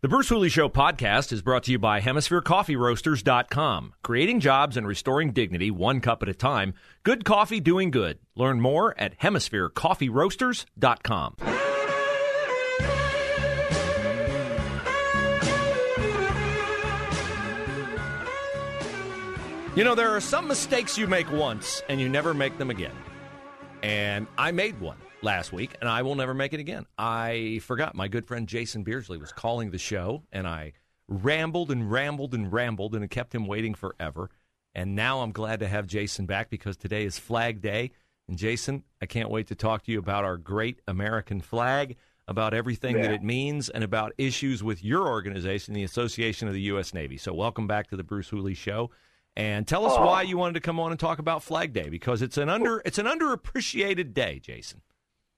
The Bruce Hooley Show podcast is brought to you by HemisphereCoffeeRoasters.com. Creating jobs and restoring dignity one cup at a time. Good coffee doing good. Learn more at HemisphereCoffeeRoasters.com. You know, there are some mistakes you make once and you never make them again. And I made one last week and I will never make it again. I forgot my good friend Jason Beardsley was calling the show and I rambled and rambled and rambled and it kept him waiting forever. And now I'm glad to have Jason back because today is Flag Day. And Jason, I can't wait to talk to you about our great American flag, about everything yeah. that it means, and about issues with your organization, the Association of the U.S. Navy. So, welcome back to the Bruce Hooley Show. And tell us oh. why you wanted to come on and talk about Flag Day because it's an under it's an underappreciated day, Jason.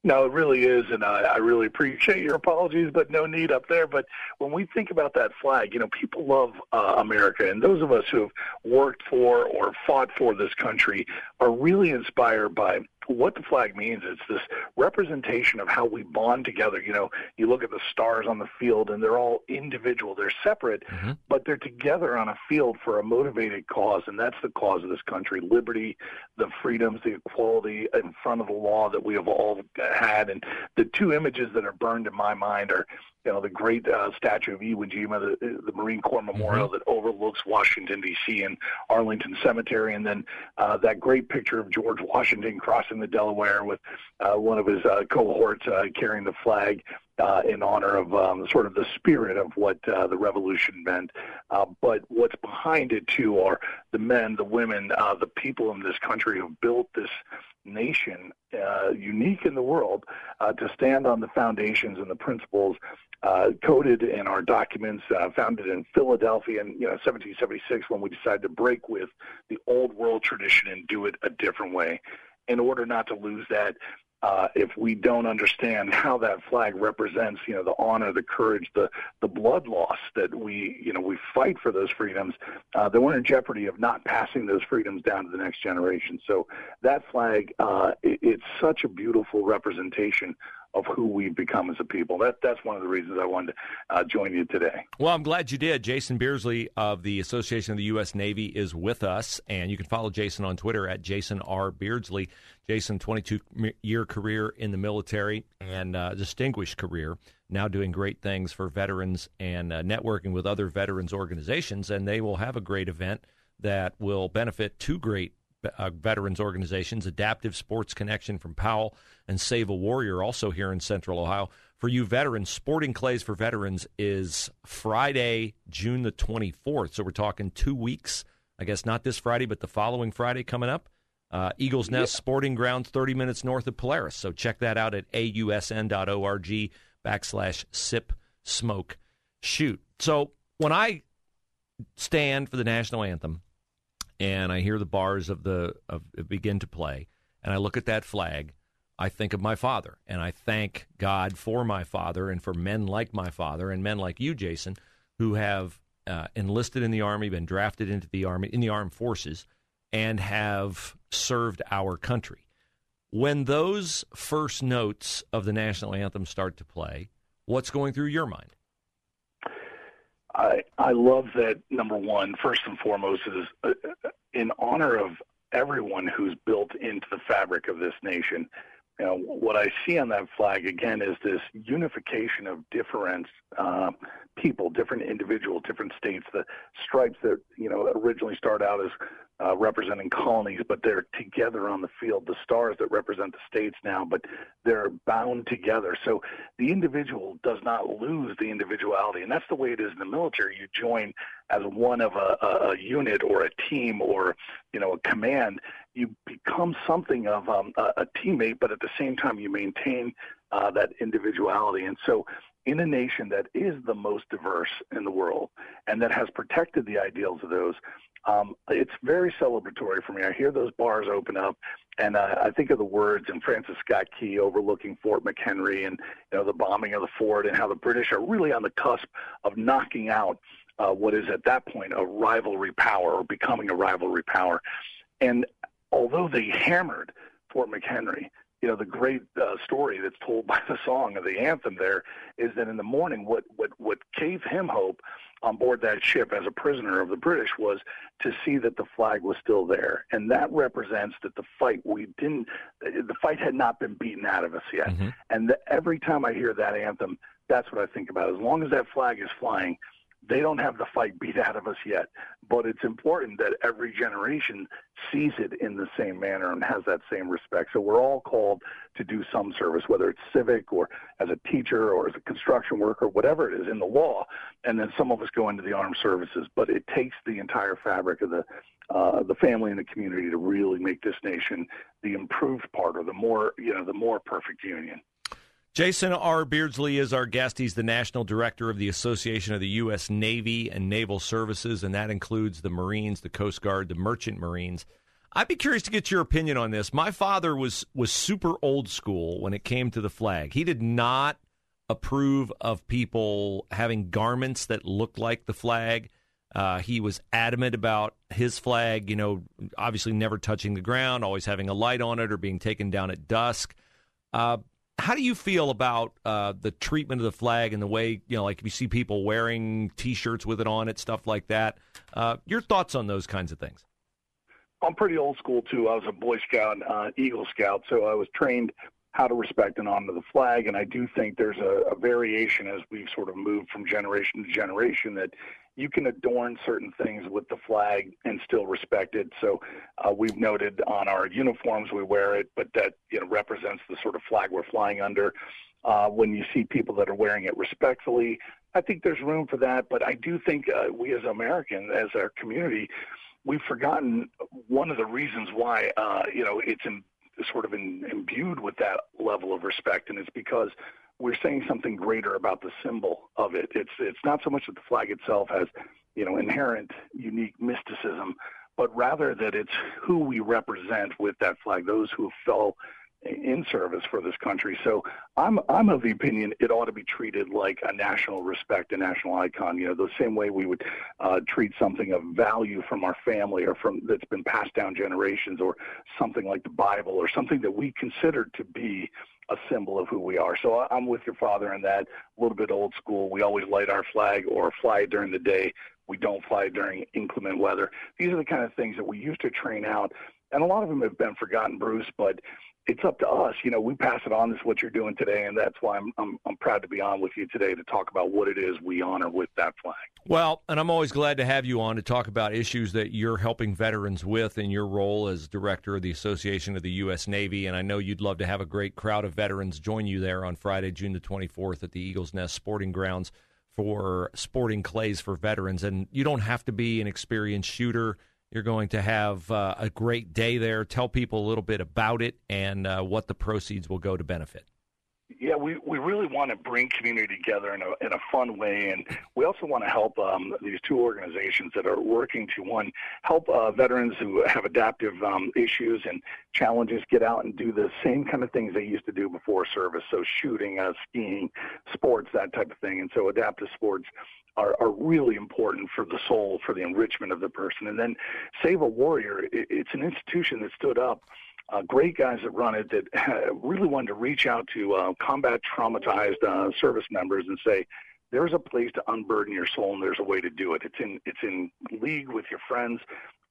No, it really is, and I, I really appreciate your apologies, but no need up there. But when we think about that flag, you know, people love uh, America, and those of us who have worked for or fought for this country are really inspired by what the flag means is this representation of how we bond together. You know, you look at the stars on the field and they're all individual, they're separate, mm-hmm. but they're together on a field for a motivated cause, and that's the cause of this country liberty, the freedoms, the equality in front of the law that we have all had. And the two images that are burned in my mind are you know, the great uh, statue of Iwo Jima, the, the Marine Corps Memorial mm-hmm. that overlooks Washington, D.C. and Arlington Cemetery, and then uh, that great picture of George Washington crossing the Delaware with uh, one of his uh, cohorts uh, carrying the flag. Uh, in honor of um, sort of the spirit of what uh, the revolution meant. Uh, but what's behind it, too, are the men, the women, uh, the people in this country who built this nation, uh, unique in the world, uh, to stand on the foundations and the principles coded in our documents, founded in Philadelphia in you know 1776 when we decided to break with the old world tradition and do it a different way. In order not to lose that, uh, if we don't understand how that flag represents, you know, the honor, the courage, the the blood loss that we, you know, we fight for those freedoms, uh, then we're in jeopardy of not passing those freedoms down to the next generation. So that flag, uh, it, it's such a beautiful representation of who we've become as a people. That that's one of the reasons I wanted to uh, join you today. Well, I'm glad you did. Jason Beardsley of the Association of the U.S. Navy is with us, and you can follow Jason on Twitter at Jason R. Beardsley. Jason, 22 year career in the military and uh, distinguished career. Now doing great things for veterans and uh, networking with other veterans organizations, and they will have a great event that will benefit two great uh, veterans organizations, Adaptive Sports Connection from Powell and Save a Warrior, also here in Central Ohio. For you veterans, Sporting Clays for Veterans is Friday, June the 24th. So we're talking two weeks. I guess not this Friday, but the following Friday coming up. Uh, Eagles Nest yeah. Sporting Grounds, 30 minutes north of Polaris. So check that out at ausn.org backslash sip smoke shoot. So when I stand for the national anthem, and I hear the bars of the of begin to play, and I look at that flag, I think of my father, and I thank God for my father and for men like my father and men like you, Jason, who have uh, enlisted in the army, been drafted into the army in the armed forces, and have served our country. When those first notes of the national anthem start to play, what's going through your mind? I I love that number one, first and foremost is uh, in honor of everyone who's built into the fabric of this nation. You know, what I see on that flag again is this unification of different uh, people, different individuals, different states. The stripes that you know originally start out as uh, representing colonies, but they're together on the field. The stars that represent the states now, but they're bound together. So the individual does not lose the individuality, and that's the way it is in the military. You join as one of a, a, a unit or a team or you know a command. You become something of um, a, a teammate, but at the same time you maintain uh, that individuality. And so in a nation that is the most diverse in the world and that has protected the ideals of those, um, it's very celebratory for me. I hear those bars open up, and uh, I think of the words in Francis Scott Key overlooking Fort McHenry and you know the bombing of the fort and how the British are really on the cusp of knocking out uh, what is at that point a rivalry power or becoming a rivalry power. And although they hammered Fort McHenry, you know, the great uh, story that's told by the song of the anthem there is that in the morning, what, what, what gave him hope on board that ship as a prisoner of the British was to see that the flag was still there. And that represents that the fight, we didn't, the fight had not been beaten out of us yet. Mm-hmm. And the, every time I hear that anthem, that's what I think about. As long as that flag is flying, they don't have the fight beat out of us yet, but it's important that every generation sees it in the same manner and has that same respect. So we're all called to do some service, whether it's civic or as a teacher or as a construction worker, whatever it is in the law. And then some of us go into the armed services, but it takes the entire fabric of the uh, the family and the community to really make this nation the improved part or the more you know the more perfect union. Jason R. Beardsley is our guest. He's the national director of the Association of the U.S. Navy and Naval Services, and that includes the Marines, the Coast Guard, the Merchant Marines. I'd be curious to get your opinion on this. My father was was super old school when it came to the flag. He did not approve of people having garments that looked like the flag. Uh, he was adamant about his flag, you know, obviously never touching the ground, always having a light on it or being taken down at dusk. Uh, how do you feel about uh, the treatment of the flag and the way you know, like if you see people wearing T-shirts with it on it, stuff like that? Uh, your thoughts on those kinds of things? I'm pretty old school too. I was a Boy Scout, uh, Eagle Scout, so I was trained how to respect and honor the flag. And I do think there's a, a variation as we've sort of moved from generation to generation that you can adorn certain things with the flag and still respect it. So uh, we've noted on our uniforms we wear it, but that you know represents the sort of flag we're flying under. Uh, when you see people that are wearing it respectfully, I think there's room for that. But I do think uh, we as Americans, as our community, we've forgotten one of the reasons why uh, you know it's in, sort of in, imbued with that level of respect, and it's because we're saying something greater about the symbol of it. It's it's not so much that the flag itself has, you know, inherent unique mysticism, but rather that it's who we represent with that flag, those who fell in service for this country. So I'm I'm of the opinion it ought to be treated like a national respect, a national icon. You know, the same way we would uh, treat something of value from our family or from that's been passed down generations, or something like the Bible, or something that we consider to be a symbol of who we are. So I'm with your father in that. A little bit old school. We always light our flag or fly during the day. We don't fly during inclement weather. These are the kind of things that we used to train out, and a lot of them have been forgotten, Bruce. But it's up to us. You know, we pass it on. This is what you're doing today, and that's why I'm, I'm I'm proud to be on with you today to talk about what it is we honor with that flag. Well, and I'm always glad to have you on to talk about issues that you're helping veterans with in your role as director of the Association of the U.S. Navy. And I know you'd love to have a great crowd of veterans join you there on Friday, June the 24th at the Eagles Nest Sporting Grounds for sporting clays for veterans. And you don't have to be an experienced shooter you're going to have uh, a great day there. Tell people a little bit about it and uh, what the proceeds will go to benefit. Yeah, we, we really want to bring community together in a, in a fun way. And we also want to help um, these two organizations that are working to, one, help uh, veterans who have adaptive um, issues and challenges get out and do the same kind of things they used to do before service. So shooting, uh, skiing, sports, that type of thing. And so adaptive sports are, are really important for the soul, for the enrichment of the person. And then Save a Warrior, it, it's an institution that stood up. Uh, great guys that run it that really wanted to reach out to uh, combat traumatized uh, service members and say, there's a place to unburden your soul and there's a way to do it. It's in it's in league with your friends,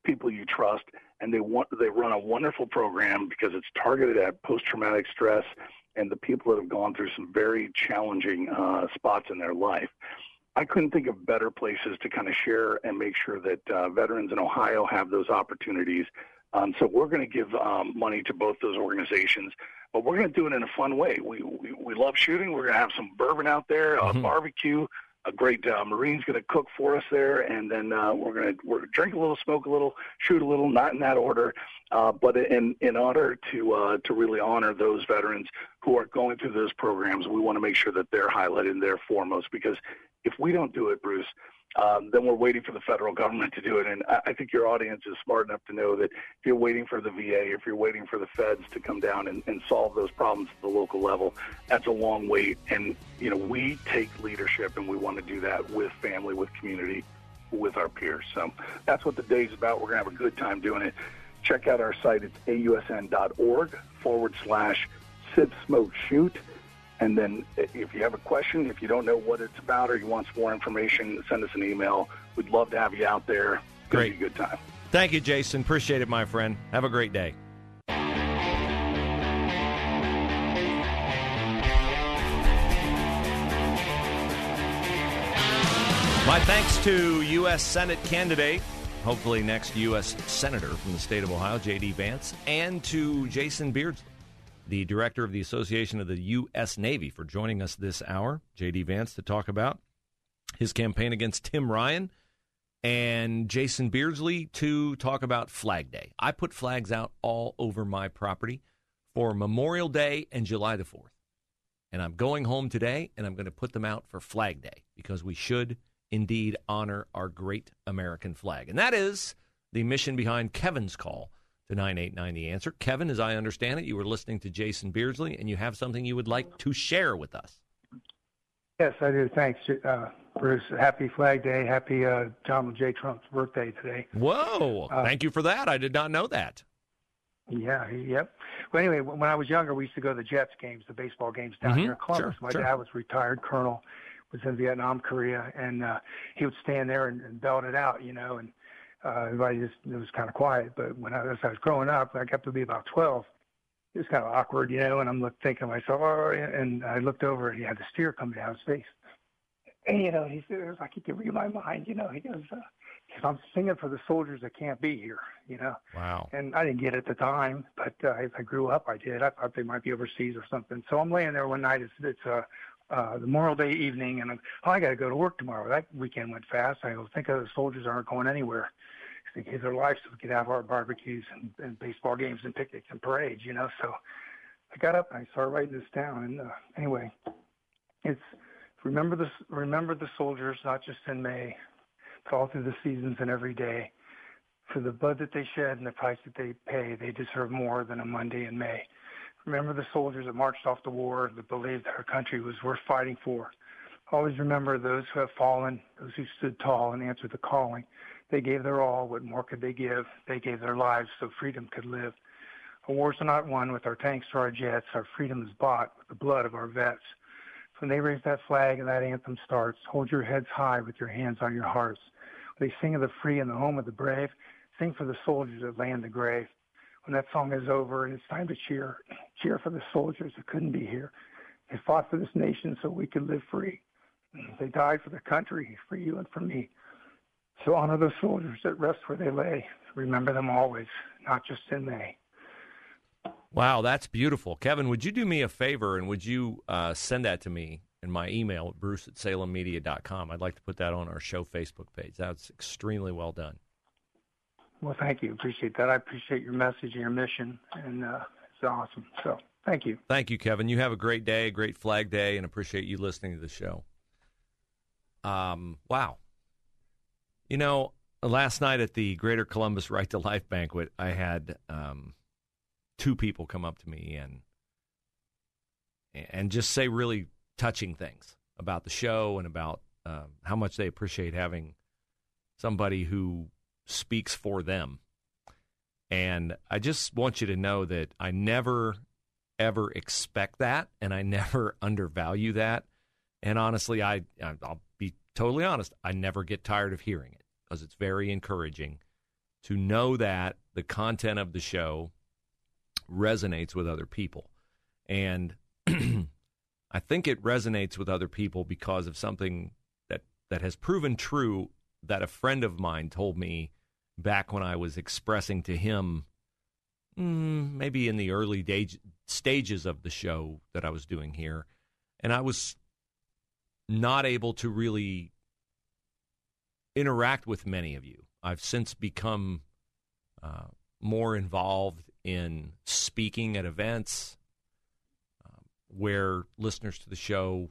people you trust, and they want they run a wonderful program because it's targeted at post traumatic stress and the people that have gone through some very challenging uh, spots in their life. I couldn't think of better places to kind of share and make sure that uh, veterans in Ohio have those opportunities. Um, so we're going to give um, money to both those organizations, but we're going to do it in a fun way. We, we, we love shooting. We're going to have some bourbon out there, a mm-hmm. barbecue, a great uh, Marine's going to cook for us there, and then uh, we're going to we're drink a little, smoke a little, shoot a little, not in that order, uh, but in in order to uh, to really honor those veterans who are going through those programs, we want to make sure that they're highlighted and they're foremost because if we don't do it, Bruce, um, then we're waiting for the federal government to do it. And I, I think your audience is smart enough to know that if you're waiting for the VA, if you're waiting for the feds to come down and, and solve those problems at the local level, that's a long wait. And, you know, we take leadership and we want to do that with family, with community, with our peers. So that's what the day's about. We're going to have a good time doing it. Check out our site. It's ausn.org forward slash sip, smoke, shoot. And then if you have a question, if you don't know what it's about or you want some more information, send us an email. We'd love to have you out there. Great. Good time. Thank you, Jason. Appreciate it, my friend. Have a great day. My thanks to U.S. Senate candidate, hopefully next U.S. Senator from the state of Ohio, J.D. Vance, and to Jason Beardsley the director of the Association of the U.S. Navy, for joining us this hour. J.D. Vance to talk about his campaign against Tim Ryan, and Jason Beardsley to talk about Flag Day. I put flags out all over my property for Memorial Day and July the 4th. And I'm going home today and I'm going to put them out for Flag Day because we should indeed honor our great American flag. And that is the mission behind Kevin's call to 989 The Answer. Kevin, as I understand it, you were listening to Jason Beardsley and you have something you would like to share with us. Yes, I do. Thanks, uh, Bruce. Happy Flag Day. Happy uh, Donald J. Trump's birthday today. Whoa. Uh, Thank you for that. I did not know that. Yeah, yep. Well, anyway, when I was younger, we used to go to the Jets games, the baseball games down mm-hmm. here in Columbus. Sure, My sure. dad was retired colonel, was in Vietnam, Korea, and uh, he would stand there and, and belt it out, you know, and uh, everybody just it was kind of quiet. But when I, as I was growing up, I got to be about 12. It was kind of awkward, you know, and I'm thinking to myself, oh, and I looked over and he had the steer coming down his face. And, you know, he said, it was like he could read my mind, you know, he goes, uh, I'm singing for the soldiers that can't be here, you know. Wow. And I didn't get it at the time, but uh, as I grew up, I did. I thought they might be overseas or something. So I'm laying there one night. It's, it's uh, uh, the Memorial Day evening, and I'm, oh, I got to go to work tomorrow. That weekend went fast. I go, think of the soldiers aren't going anywhere they gave their lives so we could have our barbecues and, and baseball games and picnics and parades, you know. So I got up and I started writing this down. And uh, anyway, it's remember the remember the soldiers not just in May, but all through the seasons and every day. For the blood that they shed and the price that they pay, they deserve more than a Monday in May. Remember the soldiers that marched off to war that believed that our country was worth fighting for. Always remember those who have fallen, those who stood tall and answered the calling. They gave their all. What more could they give? They gave their lives so freedom could live. Our wars are not won with our tanks or our jets. Our freedom is bought with the blood of our vets. When they raise that flag and that anthem starts, hold your heads high with your hands on your hearts. When they sing of the free and the home of the brave, sing for the soldiers that lay in the grave. When that song is over and it's time to cheer, cheer for the soldiers that couldn't be here. They fought for this nation so we could live free. They died for the country, for you and for me. So honor those soldiers that rest where they lay. Remember them always, not just in May. Wow, that's beautiful. Kevin, would you do me a favor and would you uh, send that to me in my email at bruce at salemmedia.com? I'd like to put that on our show Facebook page. That's extremely well done. Well, thank you. Appreciate that. I appreciate your message and your mission, and uh, it's awesome. So thank you. Thank you, Kevin. You have a great day, great Flag Day, and appreciate you listening to the show. Um, wow. You know, last night at the Greater Columbus Right to Life banquet, I had um, two people come up to me and and just say really touching things about the show and about uh, how much they appreciate having somebody who speaks for them. And I just want you to know that I never, ever expect that, and I never undervalue that. And honestly, I I'll totally honest, I never get tired of hearing it because it's very encouraging to know that the content of the show resonates with other people. And I think it resonates with other people because of something that, that has proven true that a friend of mine told me back when I was expressing to him, mm, maybe in the early day, stages of the show that I was doing here. And I was not able to really interact with many of you. I've since become uh, more involved in speaking at events um, where listeners to the show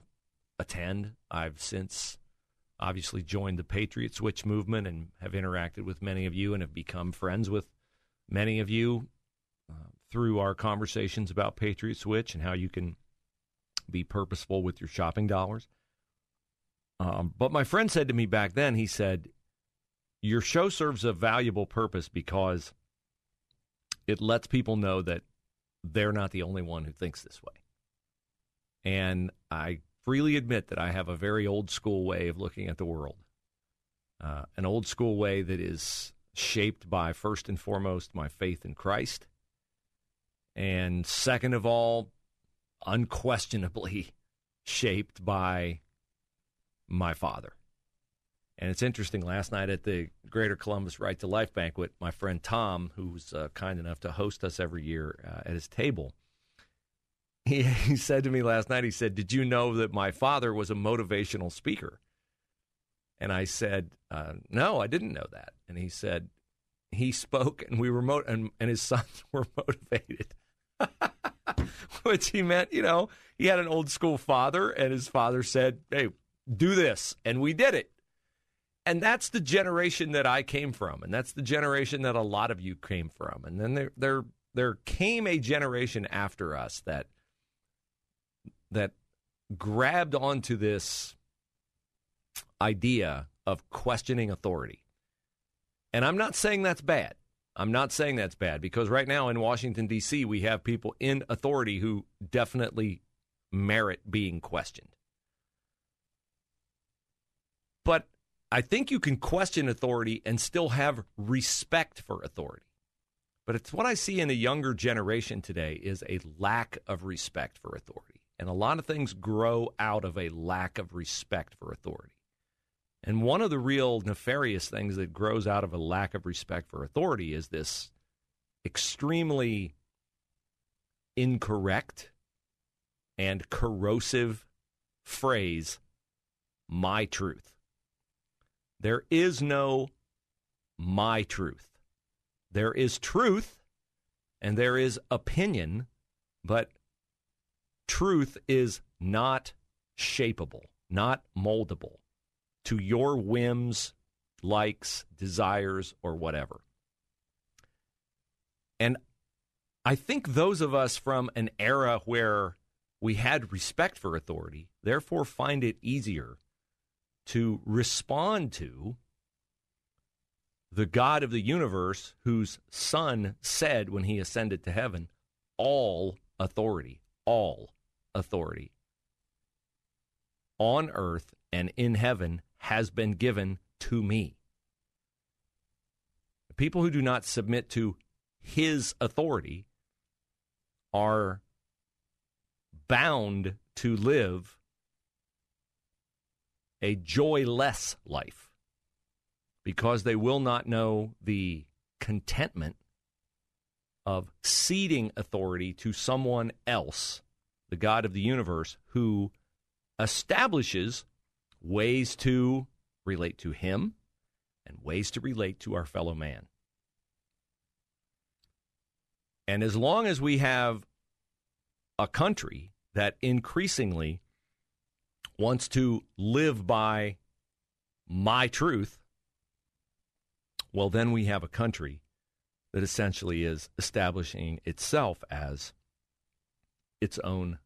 attend. I've since obviously joined the Patriot Switch movement and have interacted with many of you and have become friends with many of you uh, through our conversations about Patriot Switch and how you can be purposeful with your shopping dollars. Um, but my friend said to me back then, he said, Your show serves a valuable purpose because it lets people know that they're not the only one who thinks this way. And I freely admit that I have a very old school way of looking at the world, uh, an old school way that is shaped by, first and foremost, my faith in Christ. And second of all, unquestionably shaped by my father. And it's interesting, last night at the Greater Columbus Right to Life banquet, my friend Tom, who's uh, kind enough to host us every year uh, at his table, he, he said to me last night, he said, Did you know that my father was a motivational speaker? And I said, uh, No, I didn't know that. And he said, He spoke and we were, mo- and, and his sons were motivated. Which he meant, you know, he had an old school father, and his father said, Hey, do this. And we did it. And that's the generation that I came from, and that's the generation that a lot of you came from. And then there there there came a generation after us that that grabbed onto this idea of questioning authority. And I'm not saying that's bad. I'm not saying that's bad because right now in Washington, D.C., we have people in authority who definitely merit being questioned. But I think you can question authority and still have respect for authority. But it's what I see in the younger generation today is a lack of respect for authority. And a lot of things grow out of a lack of respect for authority. And one of the real nefarious things that grows out of a lack of respect for authority is this extremely incorrect and corrosive phrase, my truth. There is no my truth. There is truth and there is opinion, but truth is not shapeable, not moldable to your whims, likes, desires, or whatever. And I think those of us from an era where we had respect for authority, therefore find it easier to respond to the God of the universe, whose Son said when he ascended to heaven, all authority, all authority on earth and in heaven has been given to me. People who do not submit to his authority are bound to live a joyless life because they will not know the contentment of ceding authority to someone else, the God of the universe, who establishes ways to relate to Him and ways to relate to our fellow man. And as long as we have a country that increasingly wants to live by my truth, well, then we have a country that essentially is establishing itself as its own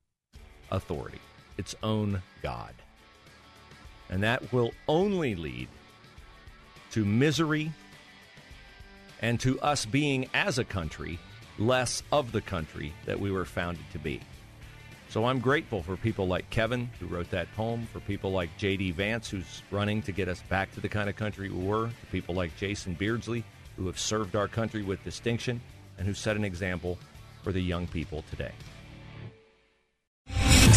authority, its own God. And that will only lead to misery and to us being, as a country, less of the country that we were founded to be. So I'm grateful for people like Kevin, who wrote that poem, for people like J.D. Vance, who's running to get us back to the kind of country we were, to people like Jason Beardsley, who have served our country with distinction and who set an example for the young people today.